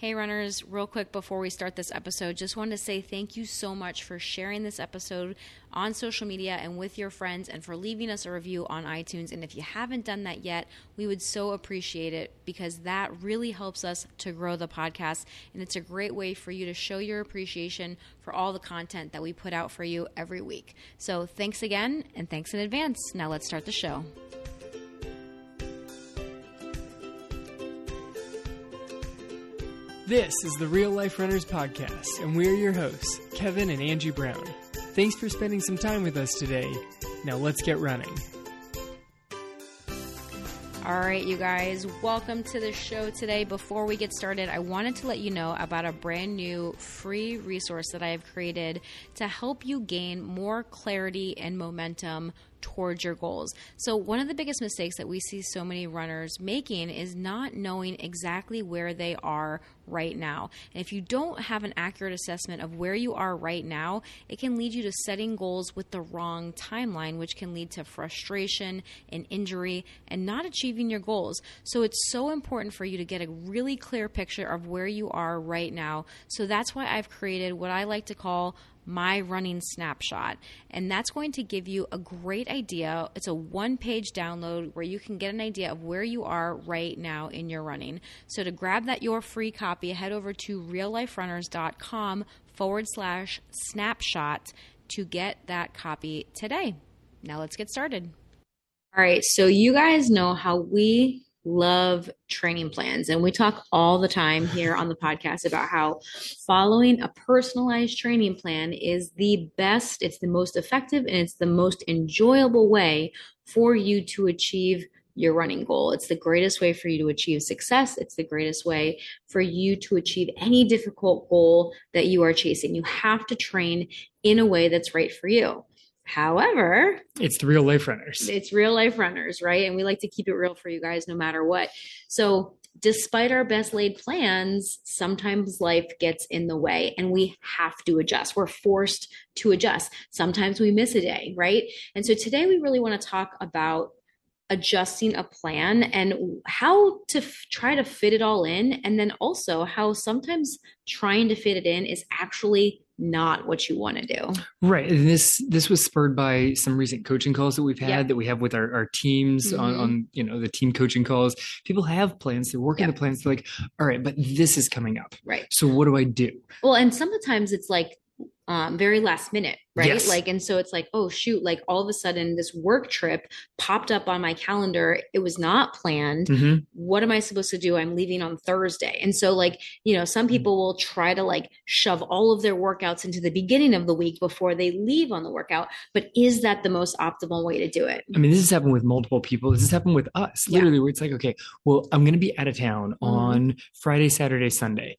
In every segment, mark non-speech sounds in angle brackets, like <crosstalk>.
Hey, runners, real quick before we start this episode, just wanted to say thank you so much for sharing this episode on social media and with your friends and for leaving us a review on iTunes. And if you haven't done that yet, we would so appreciate it because that really helps us to grow the podcast. And it's a great way for you to show your appreciation for all the content that we put out for you every week. So thanks again and thanks in advance. Now let's start the show. This is the Real Life Runners Podcast, and we're your hosts, Kevin and Angie Brown. Thanks for spending some time with us today. Now let's get running. All right, you guys, welcome to the show today. Before we get started, I wanted to let you know about a brand new free resource that I have created to help you gain more clarity and momentum towards your goals. So, one of the biggest mistakes that we see so many runners making is not knowing exactly where they are right now. And if you don't have an accurate assessment of where you are right now, it can lead you to setting goals with the wrong timeline, which can lead to frustration and injury and not achieving your goals. So, it's so important for you to get a really clear picture of where you are right now. So, that's why I've created what I like to call my running snapshot. And that's going to give you a great idea. It's a one page download where you can get an idea of where you are right now in your running. So to grab that your free copy, head over to realliferunners.com forward slash snapshot to get that copy today. Now let's get started. All right, so you guys know how we love training plans. And we talk all the time here on the podcast about how following a personalized training plan is the best, it's the most effective, and it's the most enjoyable way for you to achieve your running goal. It's the greatest way for you to achieve success. It's the greatest way for you to achieve any difficult goal that you are chasing. You have to train in a way that's right for you. However, it's the real life runners. It's real life runners, right? And we like to keep it real for you guys no matter what. So, despite our best laid plans, sometimes life gets in the way and we have to adjust. We're forced to adjust. Sometimes we miss a day, right? And so, today we really want to talk about adjusting a plan and how to f- try to fit it all in and then also how sometimes trying to fit it in is actually not what you want to do. Right. And this this was spurred by some recent coaching calls that we've had yep. that we have with our, our teams mm-hmm. on, on, you know, the team coaching calls. People have plans, they're working yep. the plans, they're like, all right, but this is coming up. Right. So what do I do? Well, and sometimes it's like um, very last minute, right? Yes. Like, and so it's like, oh shoot, like all of a sudden this work trip popped up on my calendar. It was not planned. Mm-hmm. What am I supposed to do? I'm leaving on Thursday. And so, like, you know, some mm-hmm. people will try to like shove all of their workouts into the beginning of the week before they leave on the workout. But is that the most optimal way to do it? I mean, this has happened with multiple people. This has happened with us, literally, yeah. where it's like, okay, well, I'm going to be out of town mm-hmm. on Friday, Saturday, Sunday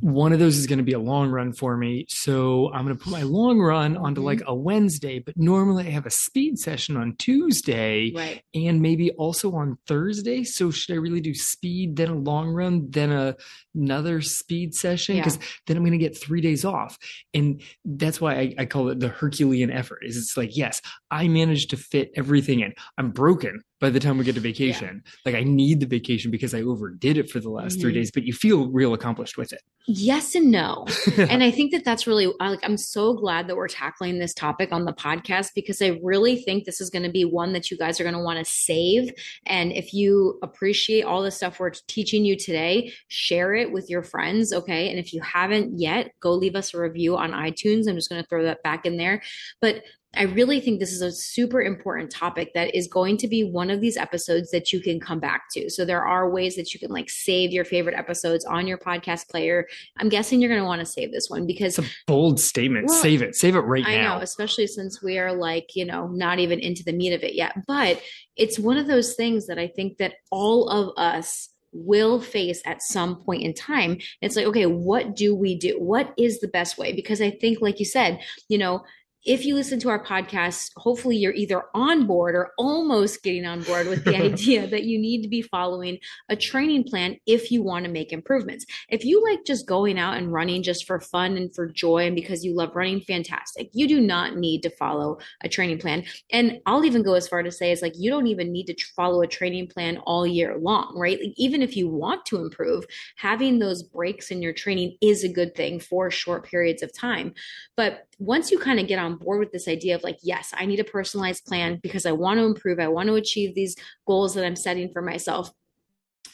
one of those is going to be a long run for me. So I'm going to put my long run onto mm-hmm. like a Wednesday, but normally I have a speed session on Tuesday right. and maybe also on Thursday. So should I really do speed, then a long run, then a, another speed session? Because yeah. then I'm going to get three days off. And that's why I, I call it the Herculean effort is it's like, yes, I managed to fit everything in. I'm broken by the time we get to vacation. Yeah. Like I need the vacation because I overdid it for the last mm-hmm. three days, but you feel real accomplished with it. Yes and no. <laughs> and I think that that's really like I'm so glad that we're tackling this topic on the podcast because I really think this is going to be one that you guys are going to want to save. And if you appreciate all the stuff we're teaching you today, share it with your friends, okay? And if you haven't yet, go leave us a review on iTunes. I'm just going to throw that back in there. But I really think this is a super important topic that is going to be one of these episodes that you can come back to. So there are ways that you can like save your favorite episodes on your podcast player. I'm guessing you're going to want to save this one because it's a bold statement. Well, save it. Save it right I now. I know, especially since we are like, you know, not even into the meat of it yet. But it's one of those things that I think that all of us will face at some point in time. It's like, okay, what do we do? What is the best way? Because I think, like you said, you know, if you listen to our podcast, hopefully you're either on board or almost getting on board with the <laughs> idea that you need to be following a training plan if you want to make improvements. If you like just going out and running just for fun and for joy and because you love running, fantastic. You do not need to follow a training plan. And I'll even go as far to say it's like you don't even need to follow a training plan all year long, right? Like even if you want to improve, having those breaks in your training is a good thing for short periods of time. But once you kind of get on board with this idea of like, yes, I need a personalized plan because I want to improve, I want to achieve these goals that I'm setting for myself,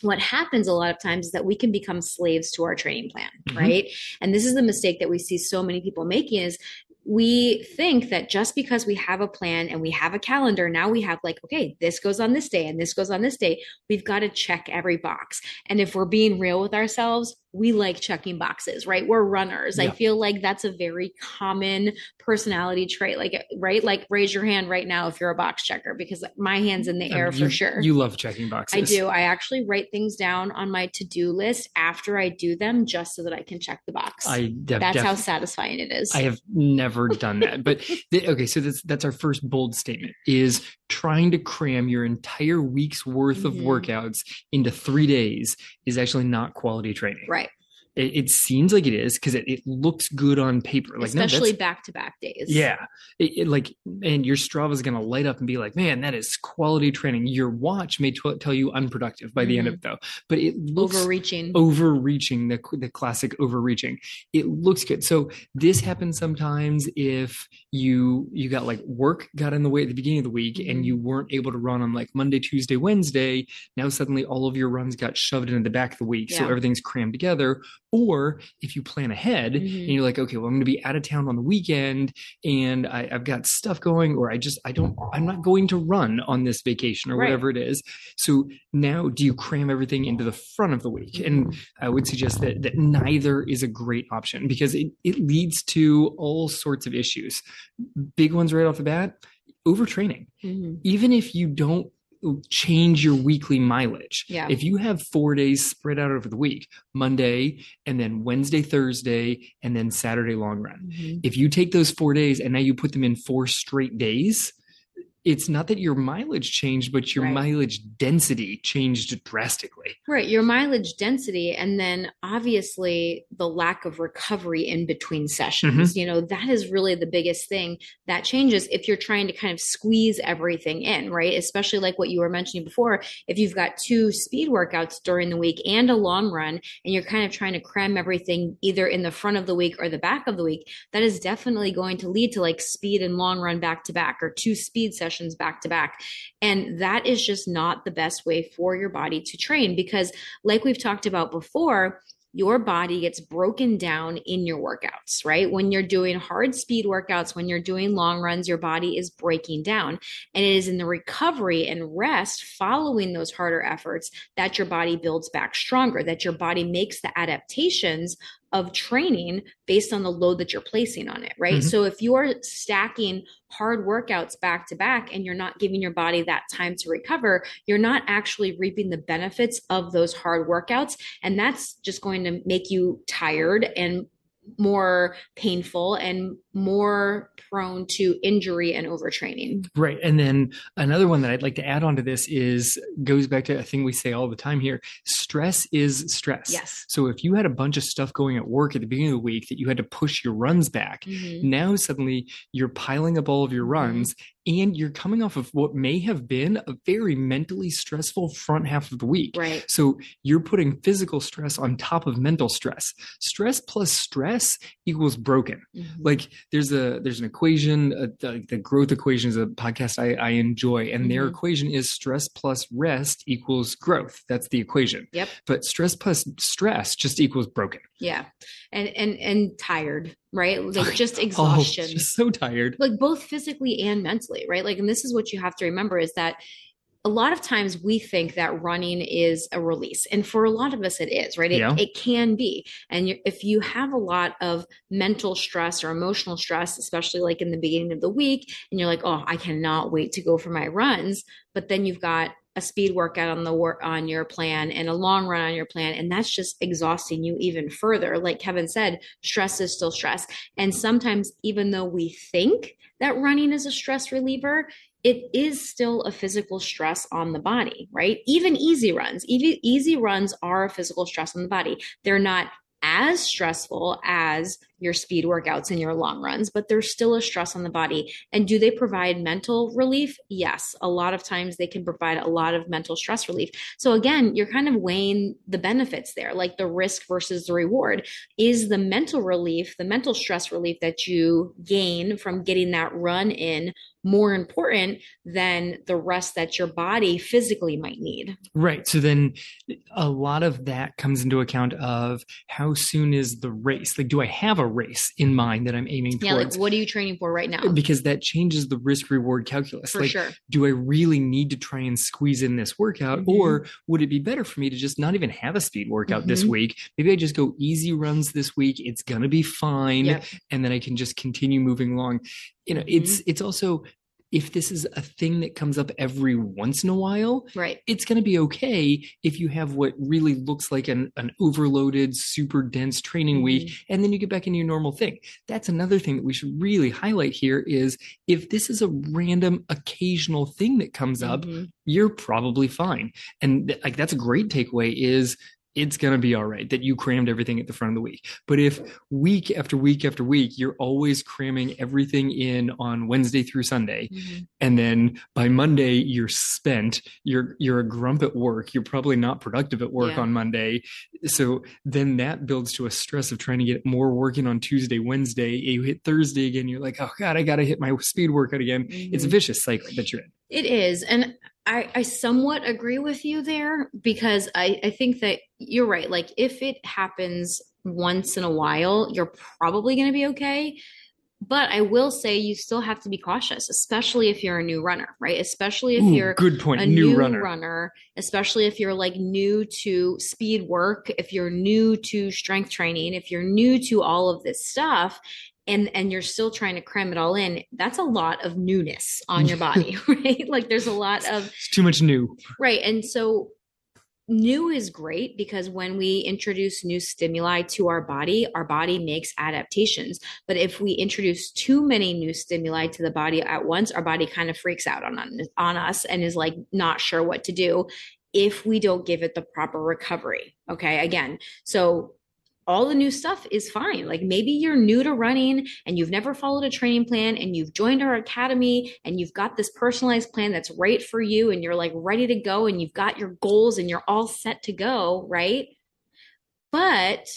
what happens a lot of times is that we can become slaves to our training plan, mm-hmm. right? And this is the mistake that we see so many people making is we think that just because we have a plan and we have a calendar, now we have like, okay, this goes on this day and this goes on this day. We've got to check every box. And if we're being real with ourselves, we like checking boxes, right? We're runners. Yeah. I feel like that's a very common personality trait. Like, right? Like, raise your hand right now if you're a box checker, because my hand's in the air for sure. You love checking boxes. I do. I actually write things down on my to do list after I do them just so that I can check the box. I def- that's def- how satisfying it is. I have never done that. But <laughs> the, okay, so that's that's our first bold statement is trying to cram your entire week's worth mm-hmm. of workouts into three days is actually not quality training. Right. It, it seems like it is because it, it looks good on paper. Like especially back to back days. Yeah, it, it, like and your Strava is going to light up and be like, man, that is quality training. Your watch may t- tell you unproductive by mm-hmm. the end of mm-hmm. it though, but it looks overreaching. Overreaching the the classic overreaching. It looks good. So this happens sometimes if you you got like work got in the way at the beginning of the week mm-hmm. and you weren't able to run on like Monday, Tuesday, Wednesday. Now suddenly all of your runs got shoved into the back of the week, yeah. so everything's crammed together or if you plan ahead mm-hmm. and you're like, okay, well, I'm going to be out of town on the weekend and I, have got stuff going, or I just, I don't, I'm not going to run on this vacation or right. whatever it is. So now do you cram everything into the front of the week? Mm-hmm. And I would suggest that, that neither is a great option because it, it leads to all sorts of issues. Big ones right off the bat overtraining. Mm-hmm. Even if you don't change your weekly mileage. Yeah. If you have four days spread out over the week, Monday and then Wednesday, Thursday, and then Saturday long run. Mm-hmm. If you take those four days and now you put them in four straight days, it's not that your mileage changed, but your right. mileage density changed drastically. Right. Your mileage density, and then obviously the lack of recovery in between sessions. Mm-hmm. You know, that is really the biggest thing that changes if you're trying to kind of squeeze everything in, right? Especially like what you were mentioning before. If you've got two speed workouts during the week and a long run, and you're kind of trying to cram everything either in the front of the week or the back of the week, that is definitely going to lead to like speed and long run back to back or two speed sessions sessions back to back. And that is just not the best way for your body to train because, like we've talked about before, your body gets broken down in your workouts, right? When you're doing hard speed workouts, when you're doing long runs, your body is breaking down. And it is in the recovery and rest following those harder efforts that your body builds back stronger, that your body makes the adaptations of training based on the load that you're placing on it, right? Mm-hmm. So if you're stacking hard workouts back to back and you're not giving your body that time to recover, you're not actually reaping the benefits of those hard workouts. And that's just going to make you tired and more painful and more prone to injury and overtraining. Right. And then another one that I'd like to add on to this is goes back to a thing we say all the time here. Stress is stress. Yes. So if you had a bunch of stuff going at work at the beginning of the week that you had to push your runs back, mm-hmm. now suddenly you're piling up all of your mm-hmm. runs and you're coming off of what may have been a very mentally stressful front half of the week. Right. So you're putting physical stress on top of mental stress. Stress plus stress equals broken. Mm-hmm. Like there's a there's an equation, uh, the, the, growth equation is a podcast I, I enjoy, and mm-hmm. their equation is stress plus rest equals growth. That's the equation. Yep. But stress plus stress just equals broken. Yeah, and and and tired right? Like just oh, exhaustion. Oh, just so tired. Like both physically and mentally, right? Like, and this is what you have to remember is that a lot of times we think that running is a release and for a lot of us it is right? It, yeah. it can be. And if you have a lot of mental stress or emotional stress especially like in the beginning of the week and you're like oh i cannot wait to go for my runs but then you've got a speed workout on the work on your plan and a long run on your plan and that's just exhausting you even further. Like kevin said stress is still stress. And sometimes even though we think that running is a stress reliever it is still a physical stress on the body right? Even easy runs. Easy, easy runs are a physical stress on the body. They're not as stressful as your speed workouts and your long runs, but there's still a stress on the body. And do they provide mental relief? Yes. A lot of times they can provide a lot of mental stress relief. So again, you're kind of weighing the benefits there, like the risk versus the reward. Is the mental relief, the mental stress relief that you gain from getting that run in more important than the rest that your body physically might need. Right. So then a lot of that comes into account of how soon is the race? Like, do I have a race in mind that I'm aiming yeah, towards? like what are you training for right now? Because that changes the risk reward calculus. For like, sure. do I really need to try and squeeze in this workout? Mm-hmm. Or would it be better for me to just not even have a speed workout mm-hmm. this week? Maybe I just go easy runs this week. It's going to be fine. Yep. And then I can just continue moving along. You know, mm-hmm. it's, it's also, if this is a thing that comes up every once in a while, right, it's going to be okay if you have what really looks like an, an overloaded, super dense training mm-hmm. week, and then you get back into your normal thing. That's another thing that we should really highlight here is if this is a random, occasional thing that comes up, mm-hmm. you're probably fine. And th- like that's a great takeaway is it's going to be all right that you crammed everything at the front of the week. But if week after week after week, you're always cramming everything in on Wednesday through Sunday, mm-hmm. and then by Monday you're spent, you're you're a grump at work, you're probably not productive at work yeah. on Monday. So then that builds to a stress of trying to get more working on Tuesday, Wednesday. You hit Thursday again, you're like, oh God, I got to hit my speed workout again. Mm-hmm. It's a vicious cycle that you're in. It is. And I, I somewhat agree with you there because I, I think that you're right. Like if it happens once in a while, you're probably going to be okay. But I will say you still have to be cautious, especially if you're a new runner, right? Especially if Ooh, you're good point. a new, new runner. runner, especially if you're like new to speed work, if you're new to strength training, if you're new to all of this stuff, and and you're still trying to cram it all in that's a lot of newness on your <laughs> body <laughs> right? Like there's a lot of it's too much new. Right and so new is great because when we introduce new stimuli to our body our body makes adaptations. But if we introduce too many new stimuli to the body at once our body kind of freaks out on on us and is like not sure what to do if we don't give it the proper recovery okay? Again so all the new stuff is fine. Like maybe you're new to running and you've never followed a training plan and you've joined our academy and you've got this personalized plan that's right for you and you're like ready to go and you've got your goals and you're all set to go, right? But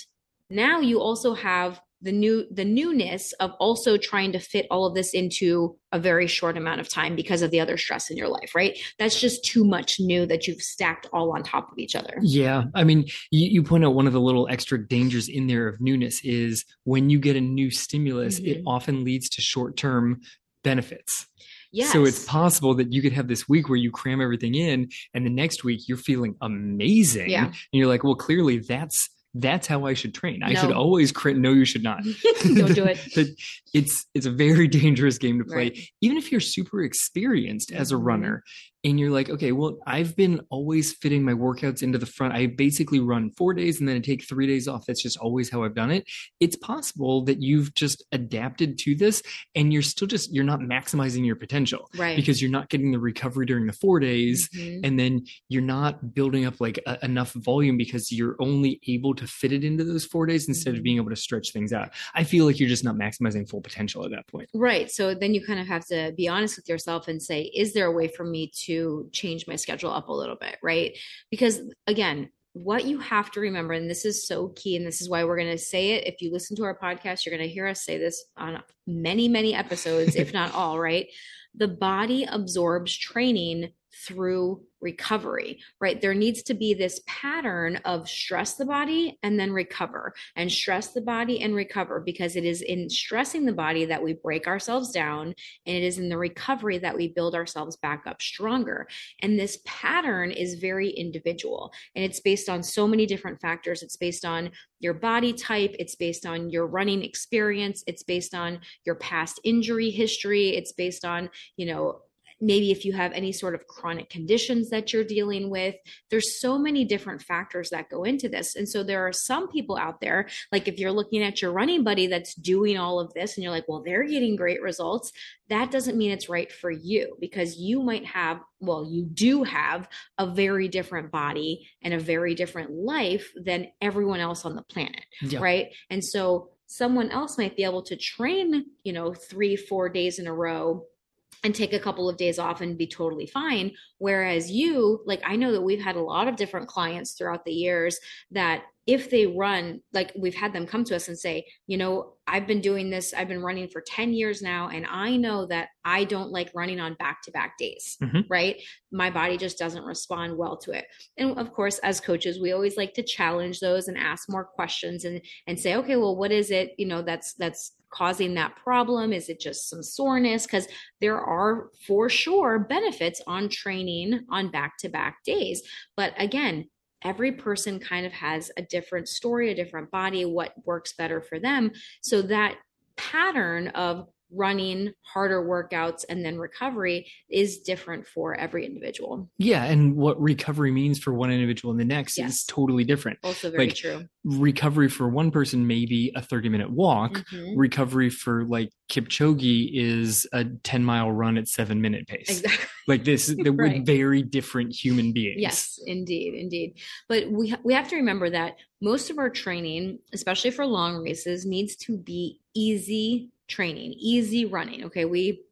now you also have the new the newness of also trying to fit all of this into a very short amount of time because of the other stress in your life right that's just too much new that you've stacked all on top of each other yeah i mean you, you point out one of the little extra dangers in there of newness is when you get a new stimulus mm-hmm. it often leads to short-term benefits Yes. So it's possible that you could have this week where you cram everything in and the next week you're feeling amazing. Yeah. And you're like, well, clearly that's that's how I should train. I no. should always crit. No, you should not. <laughs> Don't do it. <laughs> it's it's a very <laughs> dangerous game to play, right. even if you're super experienced as a mm-hmm. runner and you're like, okay, well, I've been always fitting my workouts into the front. I basically run four days and then I take three days off. That's just always how I've done it. It's possible that you've just adapted to this and you're still just, you're not maximizing your potential. Right. Because you're not getting the recovery during the four days. Mhm. And then you're not building up like a, enough volume because you're only able to fit it into those four days instead Mhm. of being able to stretch things out. I feel like you're just not maximizing full potential at that point. Right. So then you kind of have to be honest with yourself and say, is there a way for me to change my schedule up a little bit? Right. Because again, what you have to remember, and this is so key, and this is why we're going to say it. If you listen to our podcast, you're going to hear us say this on many, many episodes, if not <laughs> all, right? The body absorbs training through recovery, right? There needs to be this pattern of stress the body and then recover and stress the body and recover because it is in stressing the body that we break ourselves down and it is in the recovery that we build ourselves back up stronger. And this pattern is very individual and it's based on so many different factors. It's based on your body type, it's based on your running experience, it's based on your past injury history, it's based on, you know, maybe if you have any sort of chronic conditions that you're dealing with. There's so many different factors that go into this. And so there are some people out there, like if you're looking at your running buddy that's doing all of this and you're like, well, they're getting great results, that doesn't mean it's right for you because you might have, well, you do have a very different body and a very different life than everyone else on the planet. Yep. Right. And so someone else might be able to train, you know, three, four days in a row and take a couple of days off and be totally fine. Whereas you, like, I know that we've had a lot of different clients throughout the years that if they run, like, we've had them come to us and say, you know, I've been doing this, I've been running for 10 years now, and I know that I don't like running on back to back days, mm-hmm. right? My body just doesn't respond well to it. And of course, as coaches, we always like to challenge those and ask more questions and and say, okay, well, what is it, you know, that's that's causing that problem? Is it just some soreness? Because there are for sure benefits on training on back to back days. But again, every person kind of has a different story, a different body, what works better for them. So that pattern of running harder workouts and then recovery is different for every individual. Yeah, and what recovery means for one individual and the next yes. is totally different. Also very like, true. Recovery for one person may be a 30 minute walk. Mm-hmm. Recovery for like Kipchoge is a 10 mile run at seven minute pace. Exactly. Like this, <laughs> right. we're very different human beings. Yes, indeed, indeed. But we we have to remember that most of our training, especially for long races, needs to be easy training, easy running. Okay. We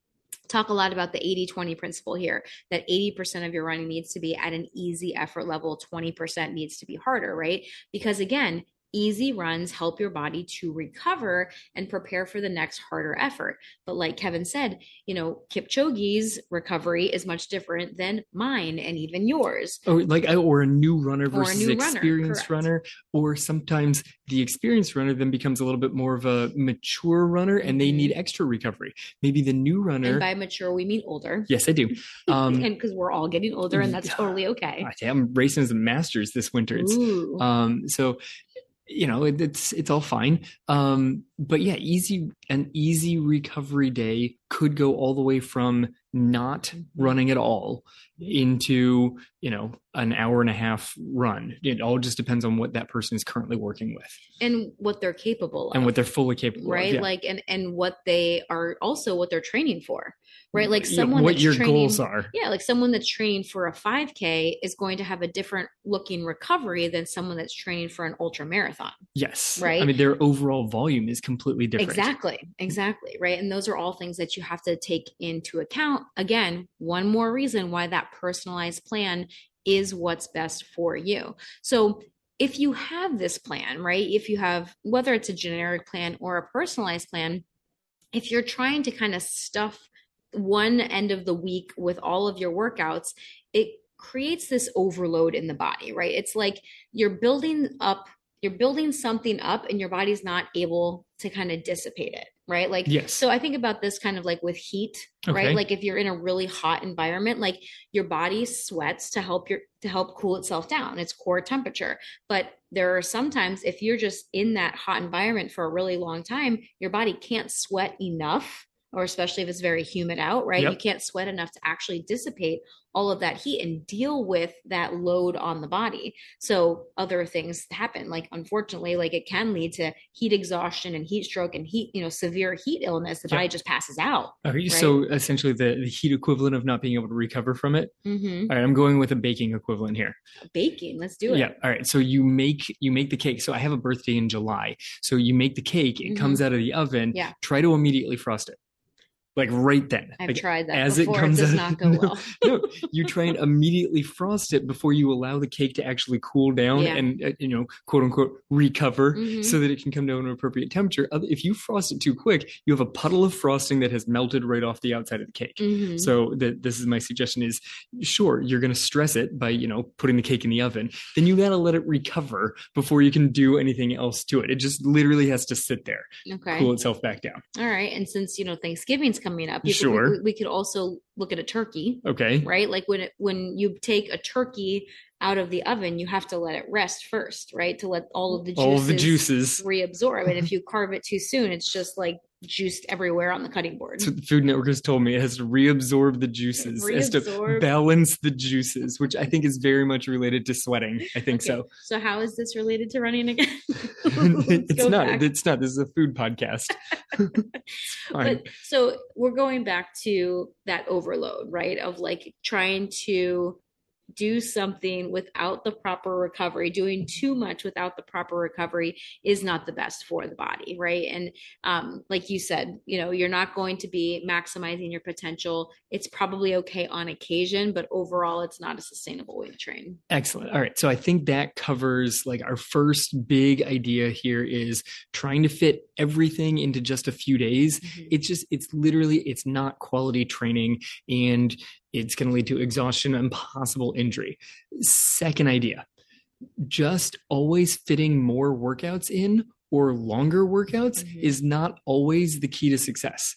talk a lot about the 80 20 principle here that 80% of your running needs to be at an easy effort level, 20% needs to be harder, right? Because again, Easy runs help your body to recover and prepare for the next harder effort. But like Kevin said, you know, Kipchoge's recovery is much different than mine and even yours. Or oh, like or a new runner versus new experienced runner, runner, or sometimes the experienced runner then becomes a little bit more of a mature runner and they need mm-hmm. extra recovery. Maybe the new runner And by mature we mean older. Yes, I do. <laughs> Um and because we're all getting older and that's totally okay. I'm racing as a masters this winter. It's, um so you know it, it's it's all fine. Um but yeah easy an easy recovery day could go all the way from not running at all into you know an hour and a half run it all just depends on what that person is currently working with and what they're capable of and what they're fully capable right of, yeah. like and and what they are also what they're training for right? Like someone what your training, goals are. Yeah, like someone that's training for a 5K is going to have a different looking recovery than someone that's training for an ultra marathon. Yes. Right. I mean, their overall volume is completely different. Exactly. Exactly. Right. And those are all things that you have to take into account. Again, one more reason why that personalized plan is what's best for you. So if you have this plan, right? If you have whether it's a generic plan or a personalized plan, if you're trying to kind of stuff one end of the week with all of your workouts, it creates this overload in the body, right? It's like you're building up, you're building something up and your body's not able to kind of dissipate it, right? Like, yes. so I think about this kind of like with heat, okay. right? Like if you're in a really hot environment, like your body sweats to help your, to help cool itself down, its core temperature. But there are sometimes if you're just in that hot environment for a really long time, your body can't sweat enough or especially if it's very humid out, right? Yep. You can't sweat enough to actually dissipate all of that heat and deal with that load on the body. So other things happen. Like unfortunately, like it can lead to heat exhaustion and heat stroke and heat, you know, severe heat illness. The yep. body just passes out. Okay, right? So essentially the, the heat equivalent of not being able to recover from it. Mm-hmm. All right, I'm going with a baking equivalent here. Baking, let's do it. Yeah. All right. So you make you make the cake. So I have a birthday in July. So you make the cake, it mm-hmm. comes out of the oven. Yeah. Try to immediately frost it like right then. I've like, tried that as before. it comes it does out. Not <laughs> go no, well. no, <laughs> you try and immediately frost it before you allow the cake to actually cool down yeah. and uh, you know quote unquote recover mm-hmm. so that it can come down to an appropriate temperature. If you frost it too quick, you have a puddle of frosting that has melted right off the outside of the cake. Mm-hmm. So the, this is my suggestion: is sure you're going to stress it by you know putting the cake in the oven, then you got to let it recover before you can do anything else to it. It just literally has to sit there, okay. cool itself back down. All right, and since you know Thanksgiving's coming up, sure we, we could also look at a turkey. Okay. Right? Like when it, when you take a turkey out of the oven, you have to let it rest first, right? To let all of the juices, all of the juices reabsorb. and if <laughs> you carve it too soon, it's just like juiced everywhere on the cutting board. So the Food Network has told me it has to reabsorb the juices, reabsorb. has to balance the juices, which I think is very much related to sweating. I think okay. so. So how is this related to running again? <laughs> it's not. Back. It's not. This is a food podcast. <laughs> but so we're going back to that overload, right? Of like trying to do something without the proper recovery doing too much without the proper recovery is not the best for the body right? And um, like you said you know you're not going to be maximizing your potential. It's probably okay on occasion but overall it's not a sustainable way to train. Excellent. All right. So i think that covers like our first big idea here is trying to fit everything into just a few days. Mm-hmm. it's just it's literally it's not quality training. And it's going to lead to exhaustion and possible injury. Second idea just always fitting more workouts in or longer workouts mm-hmm. is not always the key to success.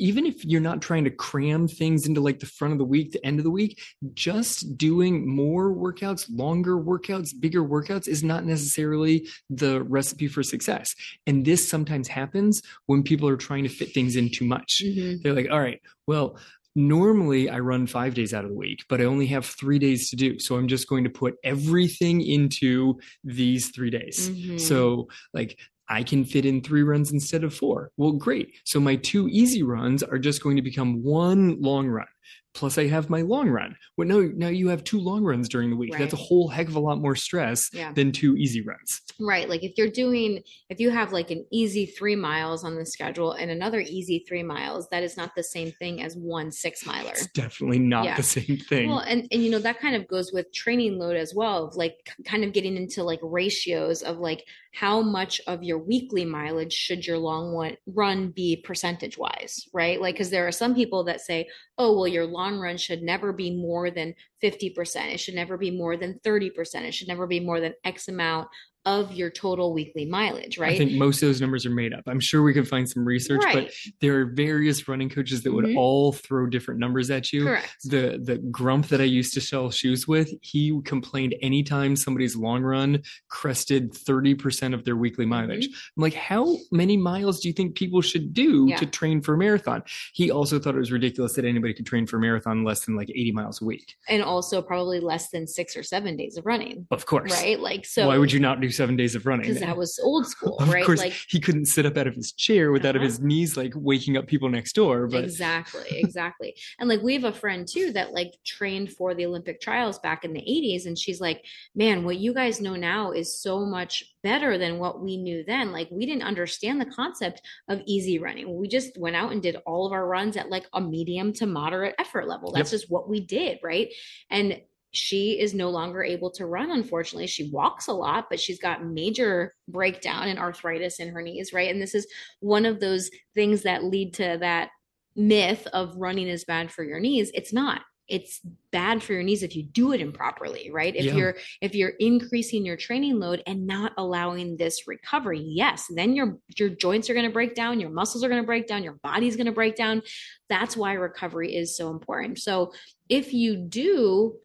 Even if you're not trying to cram things into like the front of the week, the end of the week, just doing more workouts, longer workouts, bigger workouts is not necessarily the recipe for success. And this sometimes happens when people are trying to fit things in too much. Mm-hmm. They're like, all right, well, normally I run five days out of the week, but I only have three days to do. So I'm just going to put everything into these three days. Mm-hmm. So, like, I can fit in three runs instead of four. Well, great. So my two easy runs are just going to become one long run plus I have my long run. Well, no, now you have two long runs during the week. Right. That's a whole heck of a lot more stress yeah. than two easy runs. Right. Like if you're doing, if you have like an easy three miles on the schedule and another easy three miles, that is not the same thing as one six miler. It's definitely not yeah. the same thing. Well, and, and you know, that kind of goes with training load as well, of like kind of getting into like ratios of like how much of your weekly mileage should your long one, run be percentage wise, right? Like, because there are some people that say, oh, well, your long run should never be more than 50%. It should never be more than 30%. It should never be more than X amount of your total weekly mileage, right? I think most of those numbers are made up. I'm sure we could find some research, right. but there are various running coaches that would mm-hmm. all throw different numbers at you. Correct. The the grump that I used to sell shoes with, he complained anytime somebody's long run crested 30% of their weekly mileage. Mm-hmm. I'm like, how many miles do you think people should do yeah. to train for a marathon? He also thought it was ridiculous that anybody could train for a marathon less than like 80 miles a week. And also probably less than six or seven days of running. Of course. Right? Like so why would you not do seven days of running. Because that was old <laughs> school, of right? Course, like he couldn't sit up out of his chair without uh-huh. his knees like waking up people next door. But exactly, exactly. and like we have a friend too that like trained for the Olympic trials back in the 80s, and she's like, Man, what you guys know now is so much better than what we knew then. Like we didn't understand the concept of easy running. We just went out and did all of our runs at like a medium to moderate effort level. That's yep. just what we did, right? And she is no longer able to run unfortunately. She walks a lot but she's got major breakdown and arthritis in her knees right? And this is one of those things that lead to that myth of running is bad for your knees. It's not. It's bad for your knees if you do it improperly right? If yeah. you're if you're increasing your training load and not allowing this recovery yes then your your joints are going to break down your muscles are going to break down your body's going to break down. That's why recovery is so important. So if you do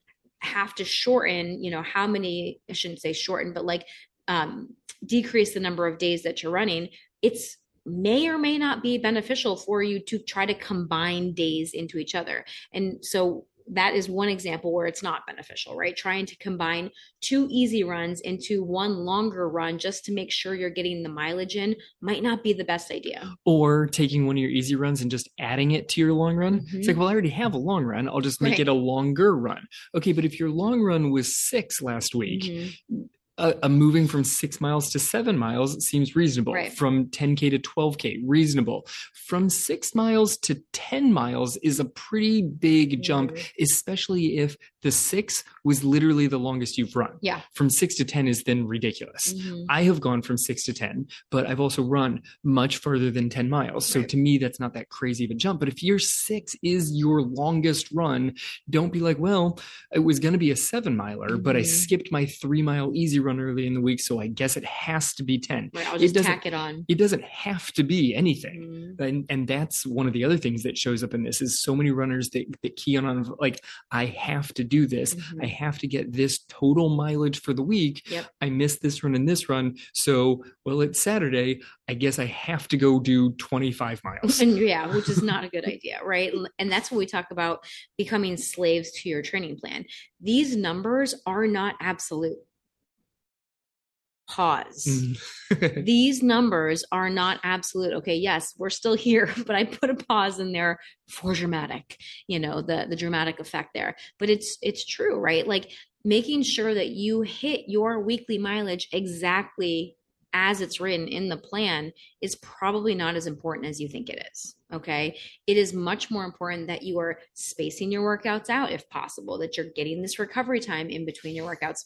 have to shorten, you know, how many, I shouldn't say shorten, but like um, decrease the number of days that you're running, it's may or may not be beneficial for you to try to combine days into each other. And so that is one example where it's not beneficial, right? Trying to combine two easy runs into one longer run just to make sure you're getting the mileage in might not be the best idea. Or taking one of your easy runs and just adding it to your long run. Mm-hmm. It's like, well, I already have a long run. I'll just make right. it a longer run. Okay, but if your long run was six last week, mm-hmm a, a, moving from six miles to seven miles seems reasonable. Right. From 10K to 12K, reasonable. From six miles to 10 miles is a pretty big jump, mm-hmm. especially if the six was literally the longest you've run. Yeah. From six to 10 is then ridiculous. Mm-hmm. I have gone from six to 10, but I've also run much further than 10 miles. So right. to me, that's not that crazy of a jump. But if your six is your longest run, don't be like, well, it was going to be a seven miler, mm-hmm. but I mm-hmm. skipped my three mile easy run early in the week. So I guess it has to be 10. Right. I'll just it tack it on. It doesn't have to be anything. Mm-hmm. And, and that's one of the other things that shows up in this is so many runners that, that key on, on like, I have to do this. Mm-hmm. I have to get this total mileage for the week. Yep. I missed this run and this run. So, well, it's Saturday. I guess I have to go do 25 miles. And yeah, which is not a good idea, right? And that's what we talk about becoming slaves to your training plan. These numbers are not absolute pause. Mm. <laughs> These numbers are not absolute. Okay, yes, we're still here, <laughs> but I put a pause in there for dramatic, you know, the the dramatic effect there. But it's it's true, right? Like making sure that you hit your weekly mileage exactly as it's written in the plan is probably not as important as you think it is. Okay. It is much more important that you are spacing your workouts out if possible, that you're getting this recovery time in between your workouts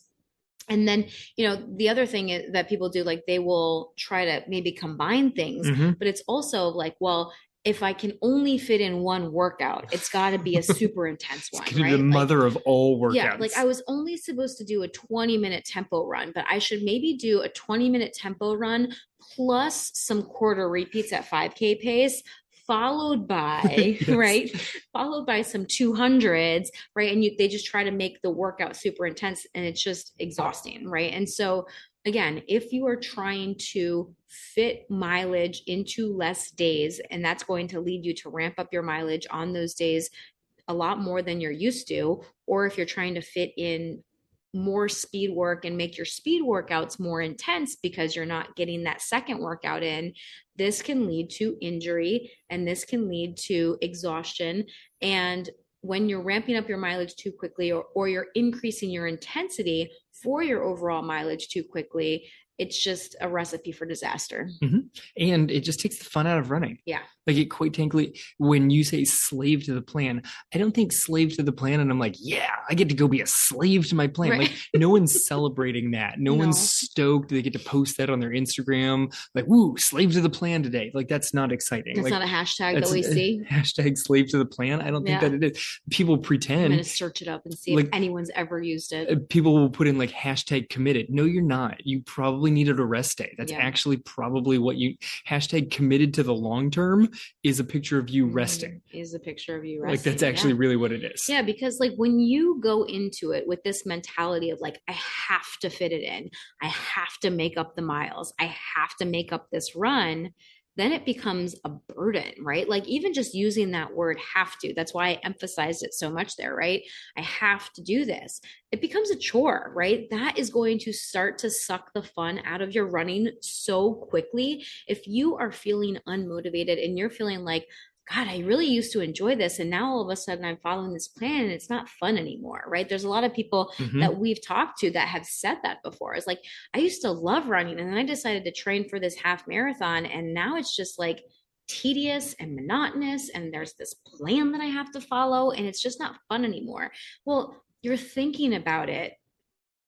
and then you know the other thing is, that people do like they will try to maybe combine things mm-hmm. but it's also like well if I can only fit in one workout, it's got to be a <laughs> super intense one. right? The mother like, of all workouts. Yeah, like I was only supposed to do a 20 minute tempo run, but I should maybe do a 20 minute tempo run plus some quarter repeats at 5K pace followed by <laughs> yes. right followed by some 200s right and you they just try to make the workout super intense and it's just exhausting right and so again if you are trying to fit mileage into less days and that's going to lead you to ramp up your mileage on those days a lot more than you're used to or if you're trying to fit in more speed work and make your speed workouts more intense because you're not getting that second workout in, this can lead to injury and this can lead to exhaustion. And when you're ramping up your mileage too quickly or, or you're increasing your intensity for your overall mileage too quickly, it's just a recipe for disaster. Mm-hmm. And it just takes the fun out of running. Yeah. Like it quite frankly, when you say slave to the plan, I don't think slave to the plan and I'm like, yeah, I get to go be a slave to my plan. Right. Like no one's celebrating that. No, no, one's stoked they get to post that on their Instagram. Like, woo, slave to the plan today. Like that's not exciting. That's like, not a hashtag that we see. <laughs> Hashtag slave to the plan. I don't think yeah. that it is. People pretend. I'm gonna search it up and see like, if anyone's ever used it. Uh, people will put in like hashtag committed. No, you're not. You probably needed a rest day. That's yeah. actually probably what you hashtag committed to the long term is a picture of you mm-hmm. resting. Is a picture of you resting. Like that's actually yeah. really what it is. Yeah, because like when you go into it with this mentality of like, I have to fit it in, I have to make up the miles, I have to make up this run, then it becomes a burden, right? Like even just using that word have to, that's why I emphasized it so much there, right? I have to do this. It becomes a chore, right? That is going to start to suck the fun out of your running so quickly. If you are feeling unmotivated and you're feeling like, God, I really used to enjoy this. And now all of a sudden I'm following this plan and it's not fun anymore, right? There's a lot of people mm-hmm. that we've talked to that have said that before. It's like, I used to love running and then I decided to train for this half marathon. And now it's just like tedious and monotonous. And there's this plan that I have to follow and it's just not fun anymore. Well, you're thinking about it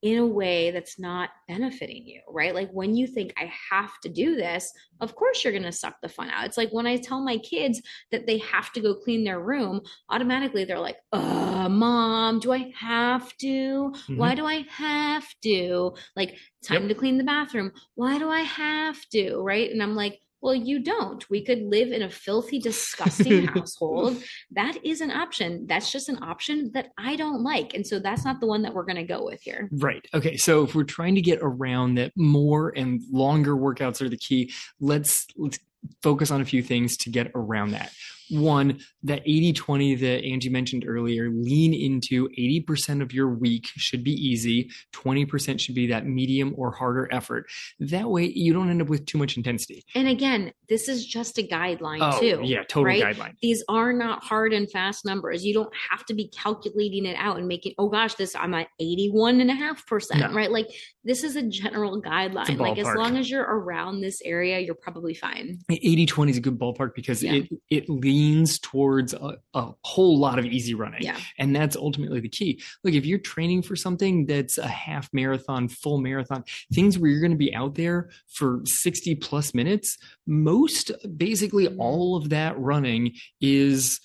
in a way that's not benefiting you, right? Like when you think I have to do this, of course you're going to suck the fun out. It's like when I tell my kids that they have to go clean their room, automatically they're like, "Uh, mom, do I have to? Mm-hmm. Why do I have to? Like time yep. to clean the bathroom. Why do I have to?" Right? And I'm like, well, you don't. We could live in a filthy, disgusting <laughs> household. That is an option. That's just an option that I don't like. And so that's not the one that we're going to go with here. Right. Okay. So if we're trying to get around that more and longer workouts are the key, let's let's focus on a few things to get around that one that 80 20 that angie mentioned earlier lean into 80% of your week should be easy. 20% should be that medium or harder effort. That way you don't end up with too much intensity. And again this is just a guideline oh, too yeah total right? guideline. These are not hard and fast numbers. You don't have to be calculating it out and making oh gosh this i'm at 81 and a half percent right? Like this is a general guideline. A like as long as you're around this area you're probably fine. 80 20 is a good ballpark because yeah. it it leans leans towards a, a, whole lot of easy running. Yeah. And that's ultimately the key. Look, if you're training for something that's a half marathon, full marathon, things where you're going to be out there for 60 plus minutes, most basically all of that running is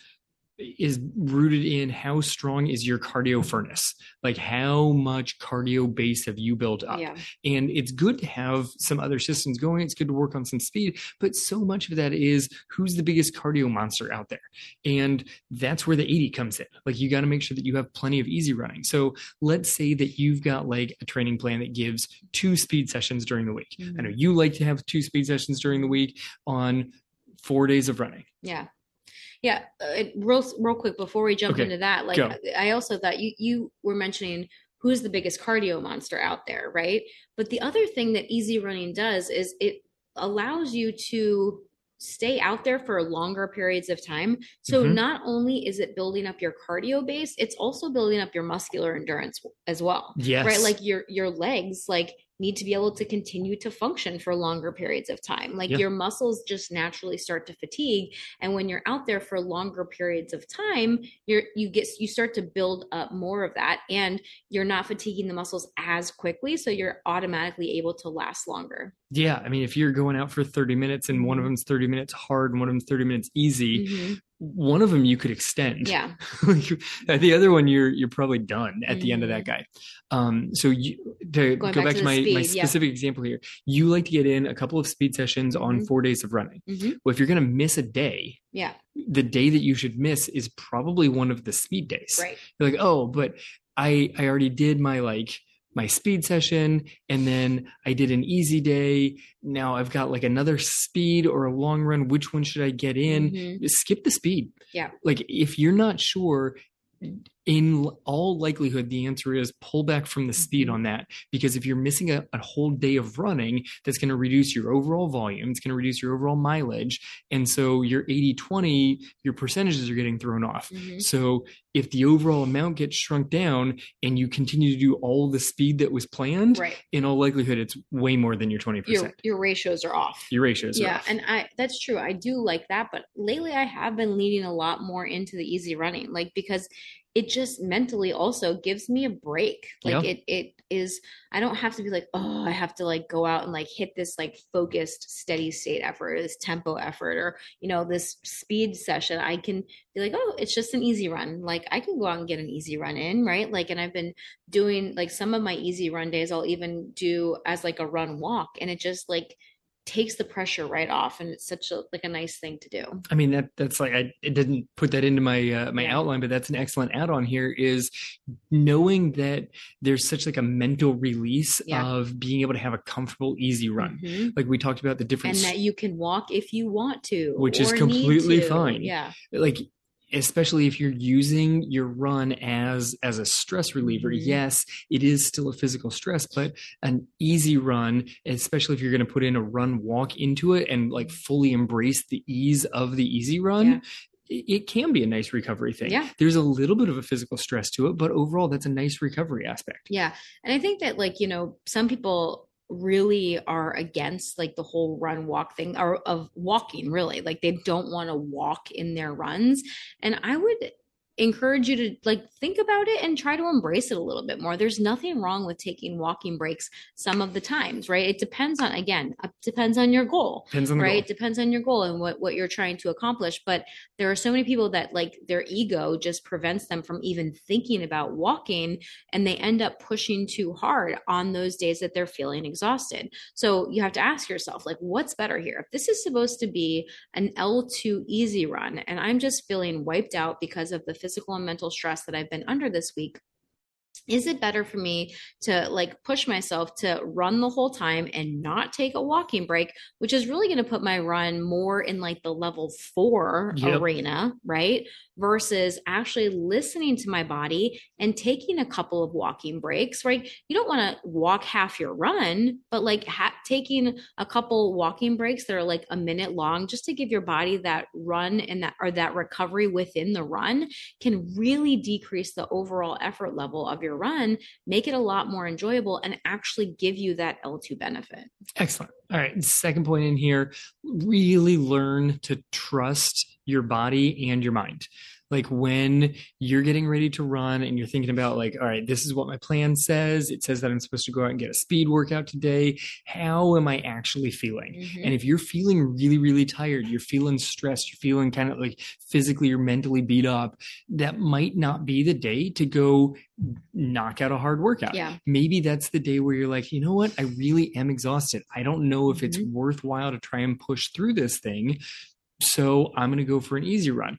is rooted in how strong is your cardio furnace? Like how much cardio base have you built up? Yeah. and it's good to have some other systems going. It's good to work on some speed but so much of that is who's the biggest cardio monster out there? And that's where the 80 comes in. Like you got to make sure that you have plenty of easy running. So let's say that you've got like a training plan that gives two speed sessions during the week. I know mm-hmm. you like to have two speed sessions during the week on four days of running. Yeah. Yeah. Uh, real real quick before we jump Okay, into that, like go. I also thought you you were mentioning who's the biggest cardio monster out there, right? But the other thing that easy running does is it allows you to stay out there for longer periods of time. So Mhm. not only is it building up your cardio base, it's also building up your muscular endurance as well. yes Right? Like your your legs like need to be able to continue to function for longer periods of time. Like Yeah. your muscles just naturally start to fatigue and when you're out there for longer periods of time, you're you get you start to build up more of that and you're not fatiguing the muscles as quickly so you're automatically able to last longer. Yeah, I mean, if you're going out for 30 minutes and one of Mhm. them's 30 minutes hard and one of them's 30 minutes easy, Mhm. One of them you could extend. Yeah. <laughs> Uh, the other one you're you're probably done at the end of that guy. Um, so you to Going go back back to to, my, my speed, yeah. specific example here, you like to get in a couple of speed sessions on Mhm. four days of running. Mhm. Well, if you're going to miss a day, Yeah. the day that you should miss is probably one of the speed days. Right. You're like, oh, but I I already did my like my speed session and then I did an easy day. Now I've got like another speed or a long run. Which one should I get in? Mhm. Skip the speed. Yeah. Like if you're not sure, in all likelihood, the answer is pull back from the speed Mhm. on that because if you're missing a, a whole day of running, that's going to reduce your overall volume. It's going to reduce your overall mileage. And so your 80 20, your percentages are getting thrown off. Mhm. So if the overall amount gets shrunk down and you continue to do all the speed that was planned, Right. in all likelihood, it's way more than your 20%. Your your ratios are off. Your ratios are yeah and i that's true i do like that but lately i have been leaning a lot more into the easy running like because it just mentally also gives me a break. Like Yeah. it it is i don't have to be like oh i have to like go out and like hit this like focused steady state effort or this tempo effort or you know this speed session. I can be like oh it's just an easy run. Like i can go out and get an easy run in right? Like and i've been doing like some of my easy run days i'll even do as like a run walk and it just like takes the pressure right off and it's such a like a nice thing to do I mean that that's like I it didn't put that into my uh, my Yeah. outline, but that's an excellent add-on here is knowing that there's such like a mental release Yeah. of being able to have a comfortable, easy run. Mhm. Like we talked about the and difference, that you can walk if you want to Which is completely fine. yeah like especially if you're using your run as as a stress reliever Mhm. yes it is still a physical stress but an easy run especially if you're going to put in a run walk into it and like fully embrace the ease of the easy run Yeah. it, it can be a nice recovery thing Yeah. there's a little bit of a physical stress to it but overall that's a nice recovery aspect Yeah. And I think that like, you know, some people really are against like the whole run walk thing or of walking really. Like they don't want to walk in their runs. And I would encourage you to like think about it and try to embrace it a little bit more. There's nothing wrong with taking walking breaks some of the times, right? It depends on again, it depends on your goal. depends on the right goal. it depends on your goal and what what you're trying to accomplish but there are so many people that like their ego just prevents them from even thinking about walking and they end up pushing too hard on those days that they're feeling exhausted so you have to ask yourself like what's better here if this is supposed to be an L2 easy run and I'm just feeling wiped out because of the physical and mental stress that I've been under this week is it better for me to like push myself to run the whole time and not take a walking break which is really going to put my run more in like the level 4 Yep. arena right versus actually listening to my body and taking a couple of walking breaks right you don't want to walk half your run but like ha- taking a couple walking breaks that are like a minute long just to give your body that run and that or that recovery within the run can really decrease the overall effort level of your run, make it a lot more enjoyable, and actually give you that L2 benefit. Excellent. All right. Second point in here really learn to trust your body and your mind. Like when you're getting ready to run and you're thinking about like all right this is what my plan says. It says that i'm supposed to go out and get a speed workout today. How am i actually feeling? Mm-hmm. and if you're feeling really really tired you're feeling stressed you're feeling kind of like physically or mentally beat up that might not be the day to go knock out a hard workout. Yeah. Maybe that's the day where you're like you know what? I really am exhausted. I don't know if mm-hmm. it's worthwhile to try and push through this thing so I'm going to go for an easy run.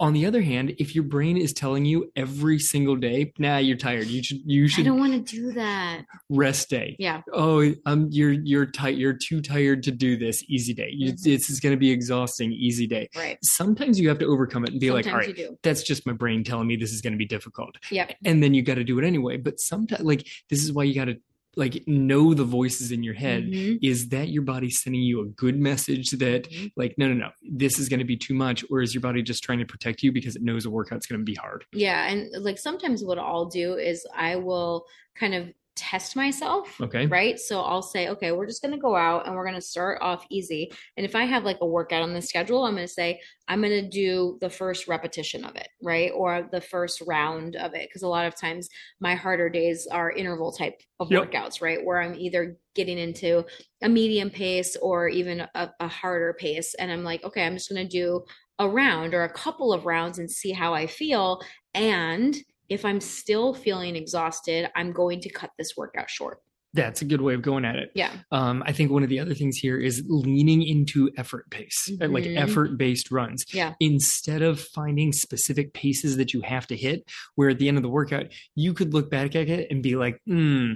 On the other hand, if your brain is telling you every single day, nah, you're tired. You should you should I don't want to do that. Rest day. Yeah. Oh, um you're you're tight you're too tired to do this. Easy day. You, mm-hmm. This is going to be exhausting. Easy day. Right. Sometimes you have to overcome it and be sometimes like, all right, that's just my brain telling me this is going to be difficult. Yeah. And then you got to do it anyway. But sometimes like this is why you got to like know the voices in your head mm-hmm. is that your body sending you a good message that mm-hmm. like no no no this is going to be too much or is your body just trying to protect you because it knows the workout's going to be hard yeah and like sometimes what i'll do is i will kind of test myself. Okay. Right. So I'll say, okay, we're just going to go out and we're going to start off easy. And if I have like a workout on the schedule, I'm going to say, I'm going to do the first repetition of it. Right. Or the first round of it. Cause a lot of times my harder days are interval type of yep. workouts, right. Where I'm either getting into a medium pace or even a, a harder pace. And I'm like, okay, I'm just going to do a round or a couple of rounds and see how I feel. And if I'm still feeling exhausted, I'm going to cut this workout short. That's a good way of going at it. Yeah. Um, I think one of the other things here is leaning into effort pace, mm-hmm. like effort based runs. Yeah. Instead of finding specific paces that you have to hit, where at the end of the workout, you could look back at it and be like, hmm,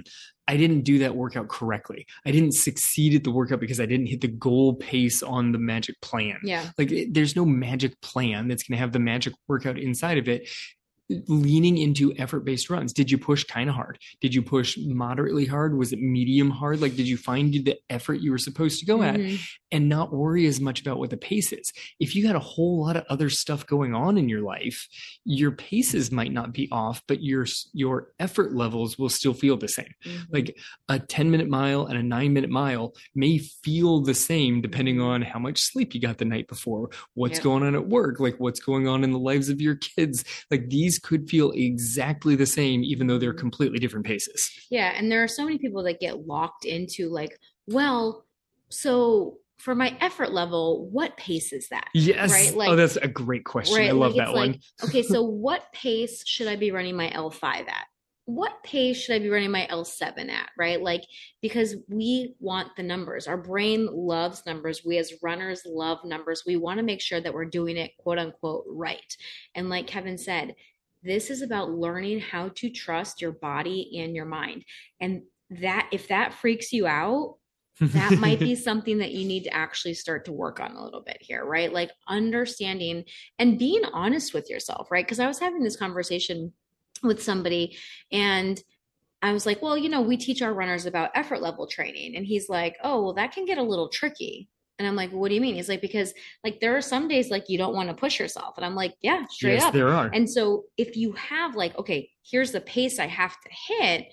I didn't do that workout correctly. I didn't succeed at the workout because I didn't hit the goal pace on the magic plan. Yeah. Like it, there's no magic plan that's going to have the magic workout inside of it leaning into effort based runs? Did you push kind of hard? Did you push moderately hard? Was it medium hard? Like did you find the effort you were supposed to go mm-hmm. at and not worry as much about what the pace is. If you got a whole lot of other stuff going on in your life your paces might not be off but your your effort levels will still feel the same. Mm-hmm. like a 10 minute mile and a 9 minute mile may feel the same depending on how much sleep you got the night before what's going on at work like what's going on in the lives of your kids. Like these could feel exactly the same, even though they're completely different paces. Yeah. And there are so many people that get locked into like, well, so for my effort level, what pace is that? Yes. Right. Oh, like, oh, that's a great question. Right? I love like, that one. Like, okay, so <laughs> what pace should I be running my L5 at? what pace should I be running my L7 at, right? Like, because we want the numbers. Our brain loves numbers. We as runners love numbers. We want to make sure that we're doing it, quote unquote, right. And like Kevin said, this is about learning how to trust your body and your mind. And that, if that freaks you out, that might be <laughs> something that you need to actually start to work on a little bit here, right? Like understanding and being honest with yourself, right? Because I was having this conversation with somebody and I was like, well, you know, we teach our runners about effort level training. And he's like, oh, well, that can get a little tricky. And I'm like, what do you mean? He's like, because like there are some days like you don't want to push yourself. And I'm like, yeah, straight yes, up. There are. And so if you have like, okay, here's the pace I have to hit,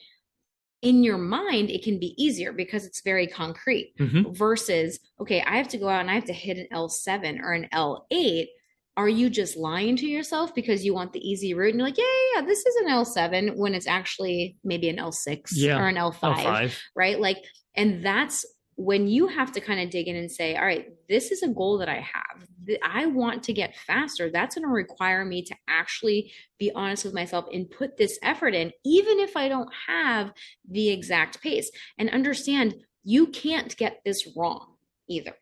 in your mind, it can be easier because it's very concrete mm-hmm. versus, okay, I have to go out and I have to hit an L7 or an L8. Are you just lying to yourself because you want the easy route? And you're like, yeah, yeah, yeah this is an L7 when it's actually maybe an L6 yeah, or an L5, L5, right? Like, and that's when you have to kind of dig in and say, all right, this is a goal that I have. I want to get faster. That's going to require me to actually be honest with myself and put this effort in, even if I don't have the exact pace. And understand you can't get this wrong either,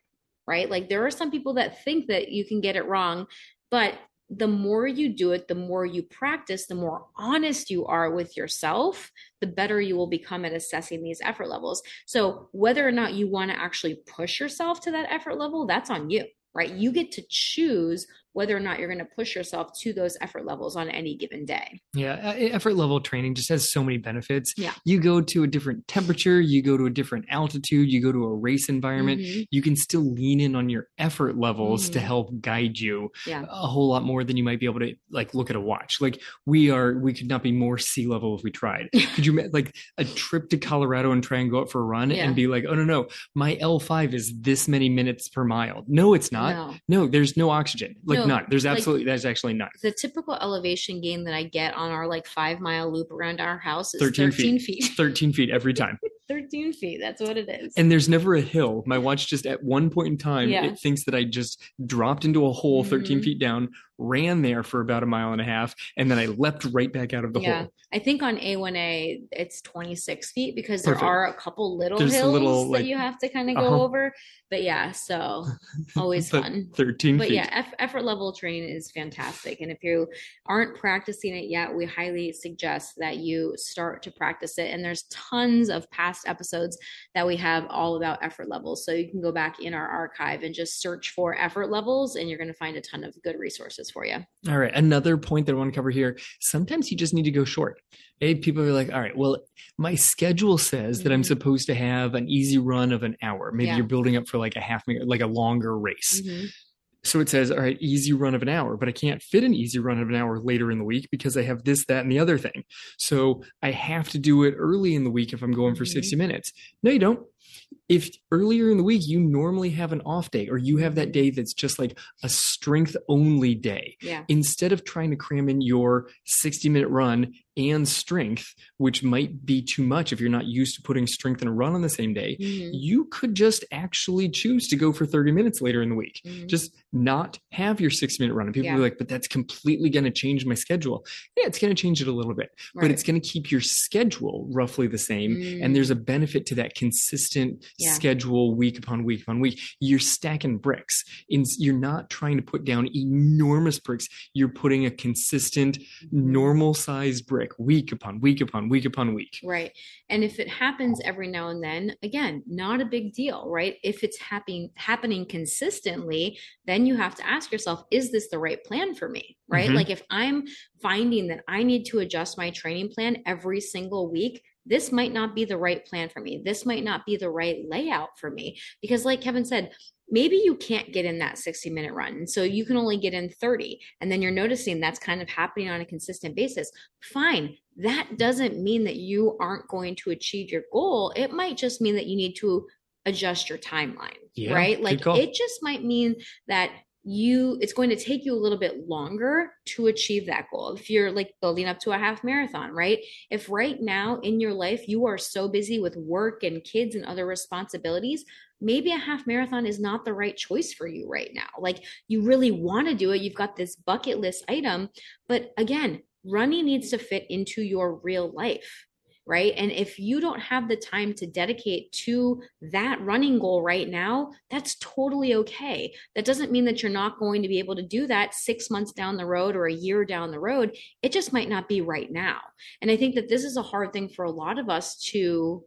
right? Like there are some people that think that you can get it wrong, but the more you do it, the more you practice, the more honest you are with yourself, the better you will become at assessing these effort levels. So, whether or not you want to actually push yourself to that effort level, that's on you, right? You get to choose whether or not you're going to push yourself to those effort levels on any given day. Yeah, effort level training just has so many benefits. Yeah. You go to a different temperature, you go to a different altitude, you go to a race environment, mm-hmm. you can still lean in on your effort levels mm-hmm. to help guide you yeah. a whole lot more than you might be able to like look at a watch. Like we are we could not be more sea level if we tried. <laughs> could you like a trip to Colorado and try and go out for a run yeah. and be like, "Oh no, no, my L5 is this many minutes per mile." No, it's not. No, no there's no oxygen. Like none. There's absolutely like, there's actually none. The typical elevation gain that I get on our like five mile loop around our house is 13, 13 feet. feet. 13 feet every time. <laughs> 13 feet. That's what it is. And there's never a hill. My watch just at one point in time, yeah. it thinks that I just dropped into a hole 13 mm-hmm. feet down, ran there for about a mile and a half, and then I leapt right back out of the yeah. hole. I think on A1A it's 26 feet because Perfect. there are a couple little There's hills little, like, that you have to kind of go uh-huh. over. But yeah, so <laughs> always fun. 13 But feet. yeah, effort level training is fantastic. And if you aren't practicing it yet, we highly suggest that you start to practice it. And there's tons of past episodes that we have all about effort levels. So you can go back in our archive and just search for effort levels and you're going to find a ton of good resources for you. All right. Another point that I want to cover here. Sometimes you just need to go short. Hey, people are like, all right, well, my schedule says mm-hmm. that I'm mm-hmm. supposed to have an easy run of an hour. Maybe yeah. you're building up for like a half, like a longer race. Mm-hmm. So it says, all right, easy run of an hour, but I can't fit an easy run of an hour later in the week because I have this, that, and the other thing. So I have to do it early in the week if I'm going for mm-hmm. 60 minutes. No, you don't if earlier in the week you normally have an off day or you have that day that's just like a strength only day yeah. instead of trying to cram in your 60 minute run and strength which might be too much if you're not used to putting strength in a run on the same day mm-hmm. you could just actually choose to go for 30 minutes later in the week mm-hmm. just not have your 60 minute run and people yeah. are like but that's completely going to change my schedule yeah it's going to change it a little bit right. but it's going to keep your schedule roughly the same mm-hmm. and there's a benefit to that consistent yeah. schedule week upon week upon week. You're stacking bricks. In, you're not trying to put down enormous bricks. You're putting a consistent, normal sized brick week upon week upon week upon week. Right. And if it happens every now and then, again, not a big deal, right? If it's happening happening consistently, then you have to ask yourself, is this the right plan for me? Right? Mm-hmm. Like if I'm finding that I need to adjust my training plan every single week, this might not be the right plan for me. This might not be the right layout for me. Because, like Kevin said, maybe you can't get in that 60 minute run. So you can only get in 30. And then you're noticing that's kind of happening on a consistent basis. Fine. That doesn't mean that you aren't going to achieve your goal. It might just mean that you need to adjust your timeline, yeah, right? Like it just might mean that you it's going to take you a little bit longer to achieve that goal. If you're like building up to a half marathon right? If right now in your life you are so busy with work and kids and other responsibilities maybe a half marathon is not the right choice for you right now. Like you really want to do it. You've got this bucket list item. But again running needs to fit into your real life right? And if you don't have the time to dedicate to that running goal right now, that's totally okay. That doesn't mean that you're not going to be able to do that six months down the road or a year down the road. It just might not be right now. And I think that this is a hard thing for a lot of us to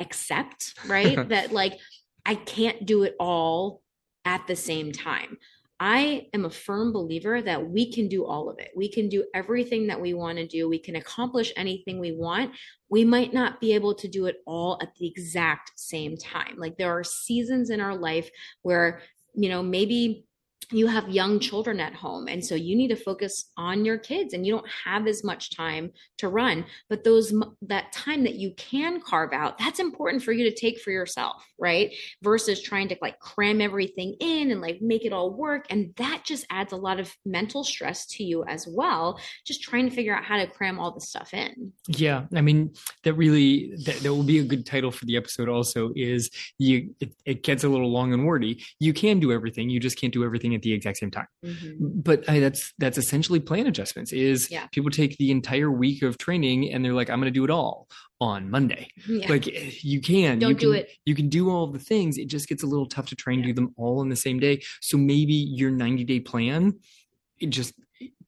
accept, right? <laughs> that like, I can't do it all at the same time. I am a firm believer that we can do all of it. We can do everything that we want to do. We can accomplish anything we want. We might not be able to do it all at the exact same time. Like there are seasons in our life where, you know, maybe you have young children at home and so you need to focus on your kids and you don't have as much time to run. But those that time that you can carve out that's important for you to take for yourself right? Versus trying to like cram everything in and like make it all work and that just adds a lot of mental stress to you as well just trying to figure out how to cram all the stuff in. Yeah i mean that really that, that will be a good title for the episode also is you it, it gets a little long and wordy. You can do everything you just can't do everything at the exact same time. Mm-hmm. But I, that's that's essentially plan adjustments. Is yeah. people take the entire week of training and they're like, I'm going to do it all on Monday. <laughs> Yeah. Like you can, Don't you can, do it. You can do all the things. It just gets a little tough to try and yeah. do them all in the same day. So maybe your 90 day plan, it just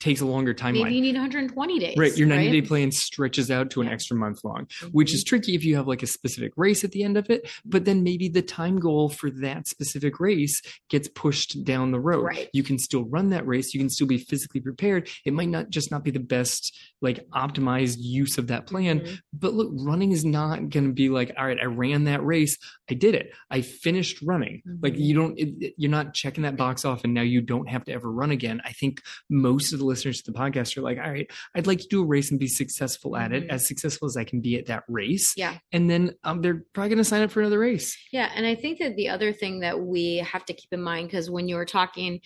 takes a longer timeline. Maybe you need 120 days. Right. Your 90 right? day plan stretches out to an extra month long, mm-hmm. which is tricky if you have like a specific race at the end of it. But then maybe the time goal for that specific race gets pushed down the road. Right. You can still run that race. You can still be physically prepared. It might not just not be the best like optimized use of that plan. Mm-hmm. But look, running is not going to be like, all right, I ran that race. I did it. I finished running. Mm-hmm. Like you don't, it, you're not checking that box off and now you don't have to ever run again. I think most of the listeners to the podcast are like, all right, I'd like to do a race and be successful at mm-hmm. it, as successful as I can be at that race. Yeah. And then um, they're probably going to sign up for another race. Yeah. And I think that the other thing that we have to keep in mind, because when you were talking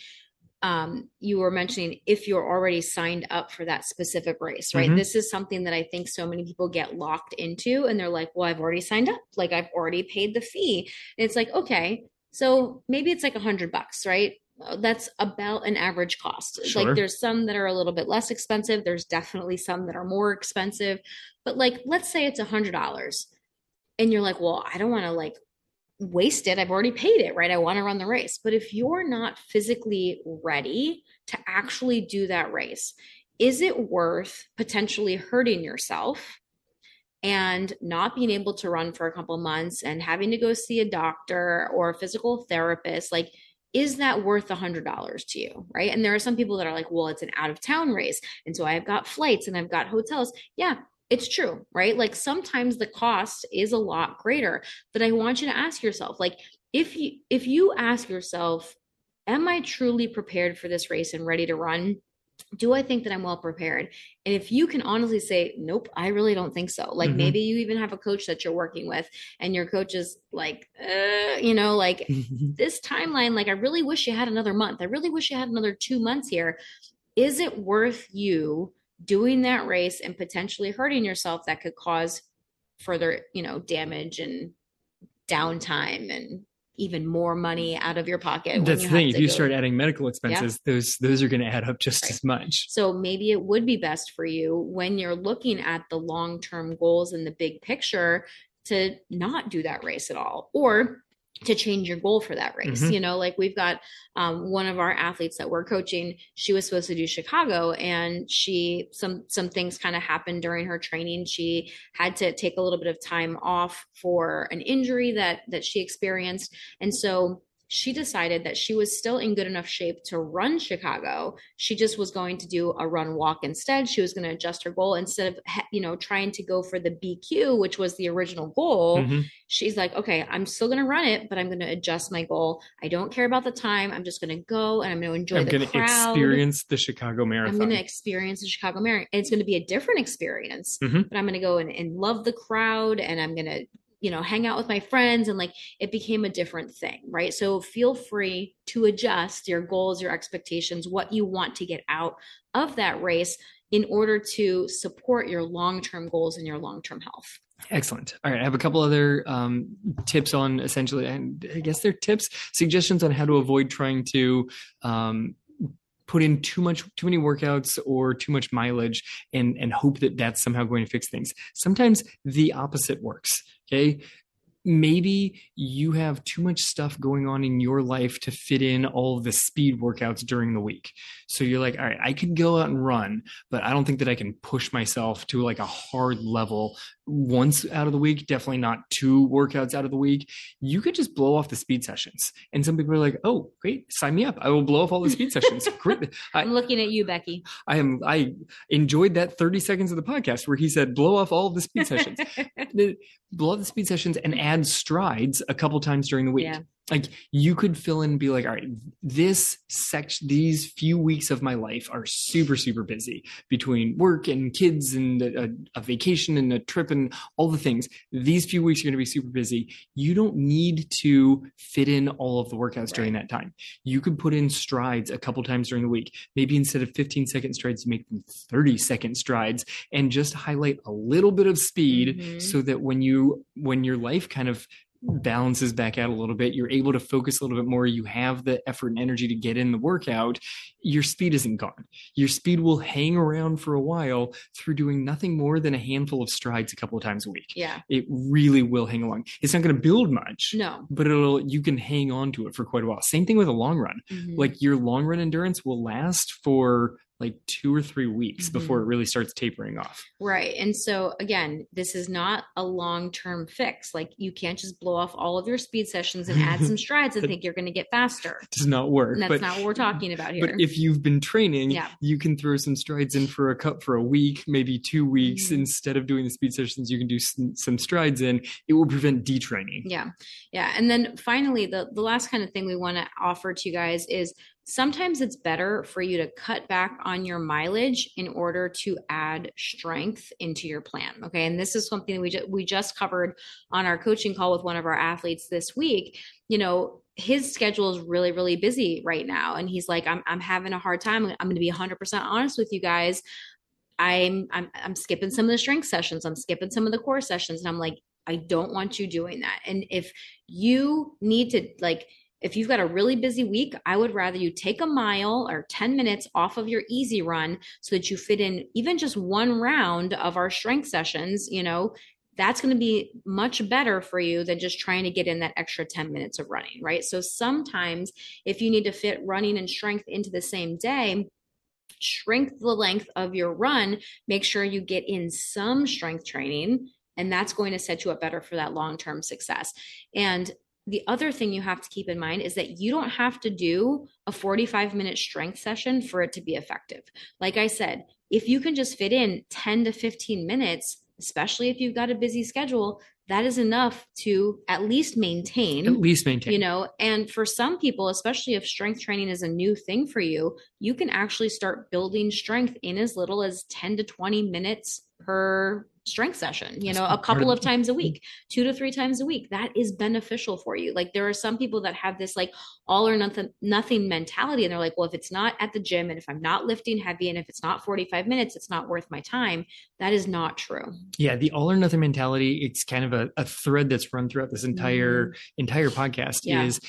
um, you were mentioning if you're already signed up for that specific race, right? Mhm. This is something that I think so many people get locked into and they're like, well, I've already signed up. Like I've already paid the fee. And it's like, okay, so maybe it's like a hundred bucks, right? Uh, That's about an average cost. Sure. Like there's some that are a little bit less expensive. There's definitely some that are more expensive. But like, let's say it's a hundred dollars and you're like, well, I don't want to like waste it. I've already paid it, right? I want to run the race. But if you're not physically ready to actually do that race, is it worth potentially hurting yourself and not being able to run for a couple months and having to go see a doctor or a physical therapist? Like, is that worth a hundred dollars to you? Right. And there are some people that are like, well, it's an out of town race. And so I've got flights and I've got hotels. Yeah, it's true, right? Like sometimes the cost is a lot greater. But I want you to ask yourself, like, if you if you ask yourself, am I truly prepared for this race and ready to run? Do I think that I'm well prepared? And if you can honestly say, nope, I really don't think so. Like Mhm. maybe you even have a coach that you're working with, and your coach is like, uh, you know, like <laughs> this timeline, like I really wish you had another month. I really wish you had another two months here. Is it worth you doing that race and potentially hurting yourself that could cause further, you know, damage and downtime and even more money out of your pocket? That's the thing. If you start adding medical expenses, those those are going to add up just Right. as much. So maybe it would be best for you when you're looking at the long term goals and the big picture to not do that race at all or to change your goal for that race. Mhm. You know, like we've got um, one of our athletes that we're coaching. She was supposed to do Chicago, and she some some things kind of happened during her training. She had to take a little bit of time off for an injury that that she experienced, and so she decided that she was still in good enough shape to run Chicago. She just was going to do a run walk instead. She was going to adjust her goal instead of you know trying to go for the BQ, which was the original goal Mhm. she's like, okay, I'm still going to run it, but I'm going to adjust my goal. I don't care about the time. I'm just going to go and I'm going to enjoy I'm the going to crowd. experience the Chicago Marathon. I'm going to experience the Chicago Marathon. And it's going to be a different experience, Mhm. but I'm going to go and, and love the crowd and I'm going to, you know, hang out with my friends. And like it became a different thing, right? So feel free to adjust your goals, your expectations, what you want to get out of that race in order to support your long term goals and your long term health. Excellent. All right. I have a couple other um, tips on essentially, and I guess they're tips, suggestions on how to avoid trying to um, put in too much, too many workouts or too much mileage and, and hope that that's somehow going to fix things. Sometimes the opposite works. Okay. Maybe you have too much stuff going on in your life to fit in all the speed workouts during the week. So you're like, all right, I could go out and run, but I don't think that I can push myself to like a hard level once out of the week, definitely not two workouts out of the week. You could just blow off the speed sessions. And some people are like, oh, great, sign me up. I will blow off all the speed sessions. <laughs> Great. I, I'm looking at you, Becky. I am I enjoyed that 30 seconds of the podcast where he said blow off all of the speed sessions. <laughs> Blow off the speed sessions and add strides a couple times during the week. Yeah. Like you could fill in and be like, all right, this section, these few weeks of my life are super, super busy between work and kids and a, a vacation and a trip and all the things. These few weeks are going to be super busy. You don't need to fit in all of the workouts during that time. You could put in strides a couple times during the week. Maybe instead of 15 second strides, you make them 30 second strides and just highlight a little bit of speed Mhm. so that when you when your life kind of balances back out a little bit you're able to focus a little bit more you have the effort and energy to get in the workout your speed isn't gone your speed will hang around for a while through doing nothing more than a handful of strides a couple of times a week Yeah. it really will hang along it's not going to build much No. but it'll you can hang on to it for quite a while same thing with a long run Mhm. like your long run endurance will last for like two or three weeks Mhm. before it really starts tapering off Right. And so again, this is not a long-term fix. Like you can't just blow off all of your speed sessions and add some <laughs> strides and think you're going to get faster. does not work And that's but not what we're talking about here. But if you've been training, Yeah. you can throw some strides in for a cup for a week, maybe two weeks. Mhm. Instead of doing the speed sessions, you can do some, some strides in. It will prevent detraining. Yeah. Yeah. And then finally, the, the last kind of thing we want to offer to you guys is sometimes it's better for you to cut back on your mileage in order to add strength into your plan. Okay. And this is something we, ju- we just covered on our coaching call with one of our athletes this week. You know, his schedule is really really busy right now and he's like i'm, I'm having a hard time i'm going to be 100% honest with you guys I'm, I'm i'm skipping some of the strength sessions i'm skipping some of the core sessions and i'm like i don't want you doing that and if you need to like if you've got a really busy week, I would rather you take a mile or 10 minutes off of your easy run so that you fit in even just one round of our strength sessions, you know, that's going to be much better for you than just trying to get in that extra 10 minutes of running, right? So sometimes if you need to fit running and strength into the same day, shrink the length of your run, make sure you get in some strength training and that's going to set you up better for that long-term success. And the other thing you have to keep in mind is that you don't have to do a 45 minute strength session for it to be effective. Like I said, if you can just fit in 10 to 15 minutes, especially if you've got a busy schedule, that is enough to at least maintain. At least maintain. You know, and for some people, especially if strength training is a new thing for you, you can actually start building strength in as little as 10 to 20 minutes per strength session you know a couple of times a week two to three times a week. That is beneficial for you. Like there are some people that have this like all or nothing nothing mentality and they're like well if it's not at the gym and if i'm not lifting heavy and if it's not 45 minutes it's not worth my time. That is not true. Yeah the all or nothing mentality it's kind of a, a thread that's run throughout this entire mm. entire podcast yeah. is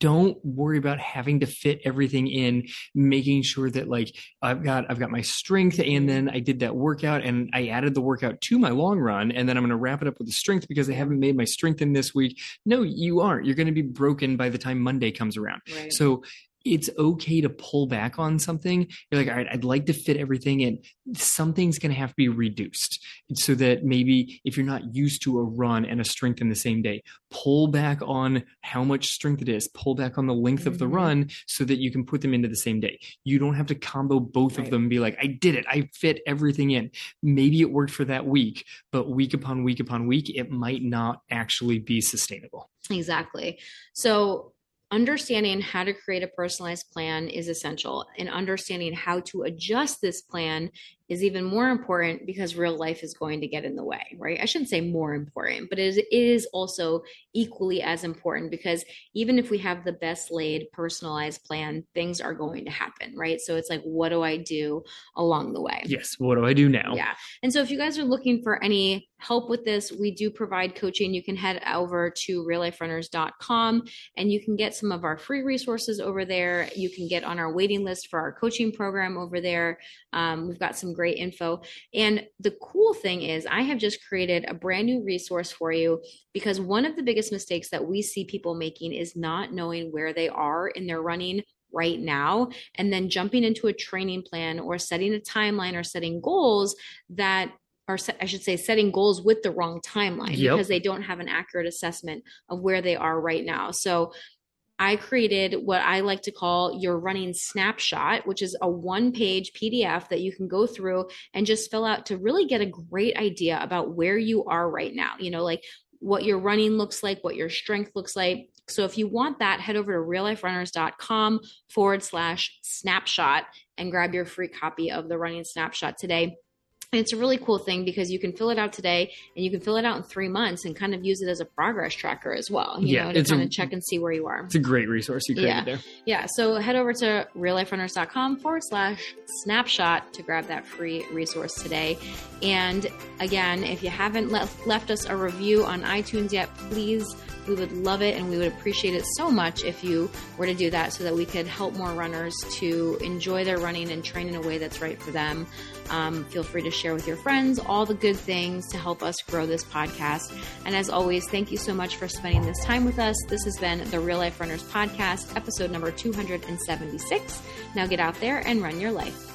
don't worry about having to fit everything in making sure that like i've got i've got my strength and then i did that workout and i added the workout to my long run and then i'm going to wrap it up with the strength because i haven't made my strength in this week. No you aren't. You're going to be broken by the time monday comes around. Right. so it's okay to pull back on something. You're like, all right, I'd like to fit everything in. Something's going to have to be reduced so that maybe if you're not used to a run and a strength in the same day, pull back on how much strength it is, pull back on the length mm-hmm. of the mm-hmm. run so that you can put them into the same day. You don't have to combo both right. of them and be like, I did it. I fit everything in. Maybe it worked for that week, but week upon week upon week, it might not actually be sustainable. Exactly. So understanding how to create a personalized plan is essential and understanding how to adjust this plan is even more important because real life is going to get in the way, right? I shouldn't say more important, but it is, also equally as important because even if we have the best laid personalized plan, things are going to happen, right? So it's like, what do I do along the way? Yes. What do I do now? Yeah. And so if you guys are looking for any help with this, we do provide coaching. You can head over to realliferunners.com and you can get some of our free resources over there. You can get on our waiting list for our coaching program over there. Um, we've got some great info. And the cool thing is, I have just created a brand new resource for you because one of the biggest mistakes that we see people making is not knowing where they are in their running right now and then jumping into a training plan or setting a timeline or setting goals that or I should say, setting goals with the wrong timeline yep. because they don't have an accurate assessment of where they are right now. So I created what I like to call your running snapshot, which is a one page PDF that you can go through and just fill out to really get a great idea about where you are right now. You know, like what your running looks like, what your strength looks like. So if you want that, head over to realliferunners.com forward slash snapshot and grab your free copy of the running snapshot today. And it's a really cool thing because you can fill it out today and you can fill it out in three months and kind of use it as a progress tracker as well. You yeah, know, to kind a, of check and see where you are. It's a great resource you created yeah. there. Yeah. So head over to realliferunners.com forward slash snapshot to grab that free resource today. And again, if you haven't left, left us a review on iTunes yet, please we would love it and we would appreciate it so much if you were to do that so that we could help more runners to enjoy their running and train in a way that's right for them. Um, feel free to share with your friends all the good things to help us grow this podcast. And as always, thank you so much for spending this time with us. This has been the Real Life Runners Podcast, episode number 276. Now get out there and run your life.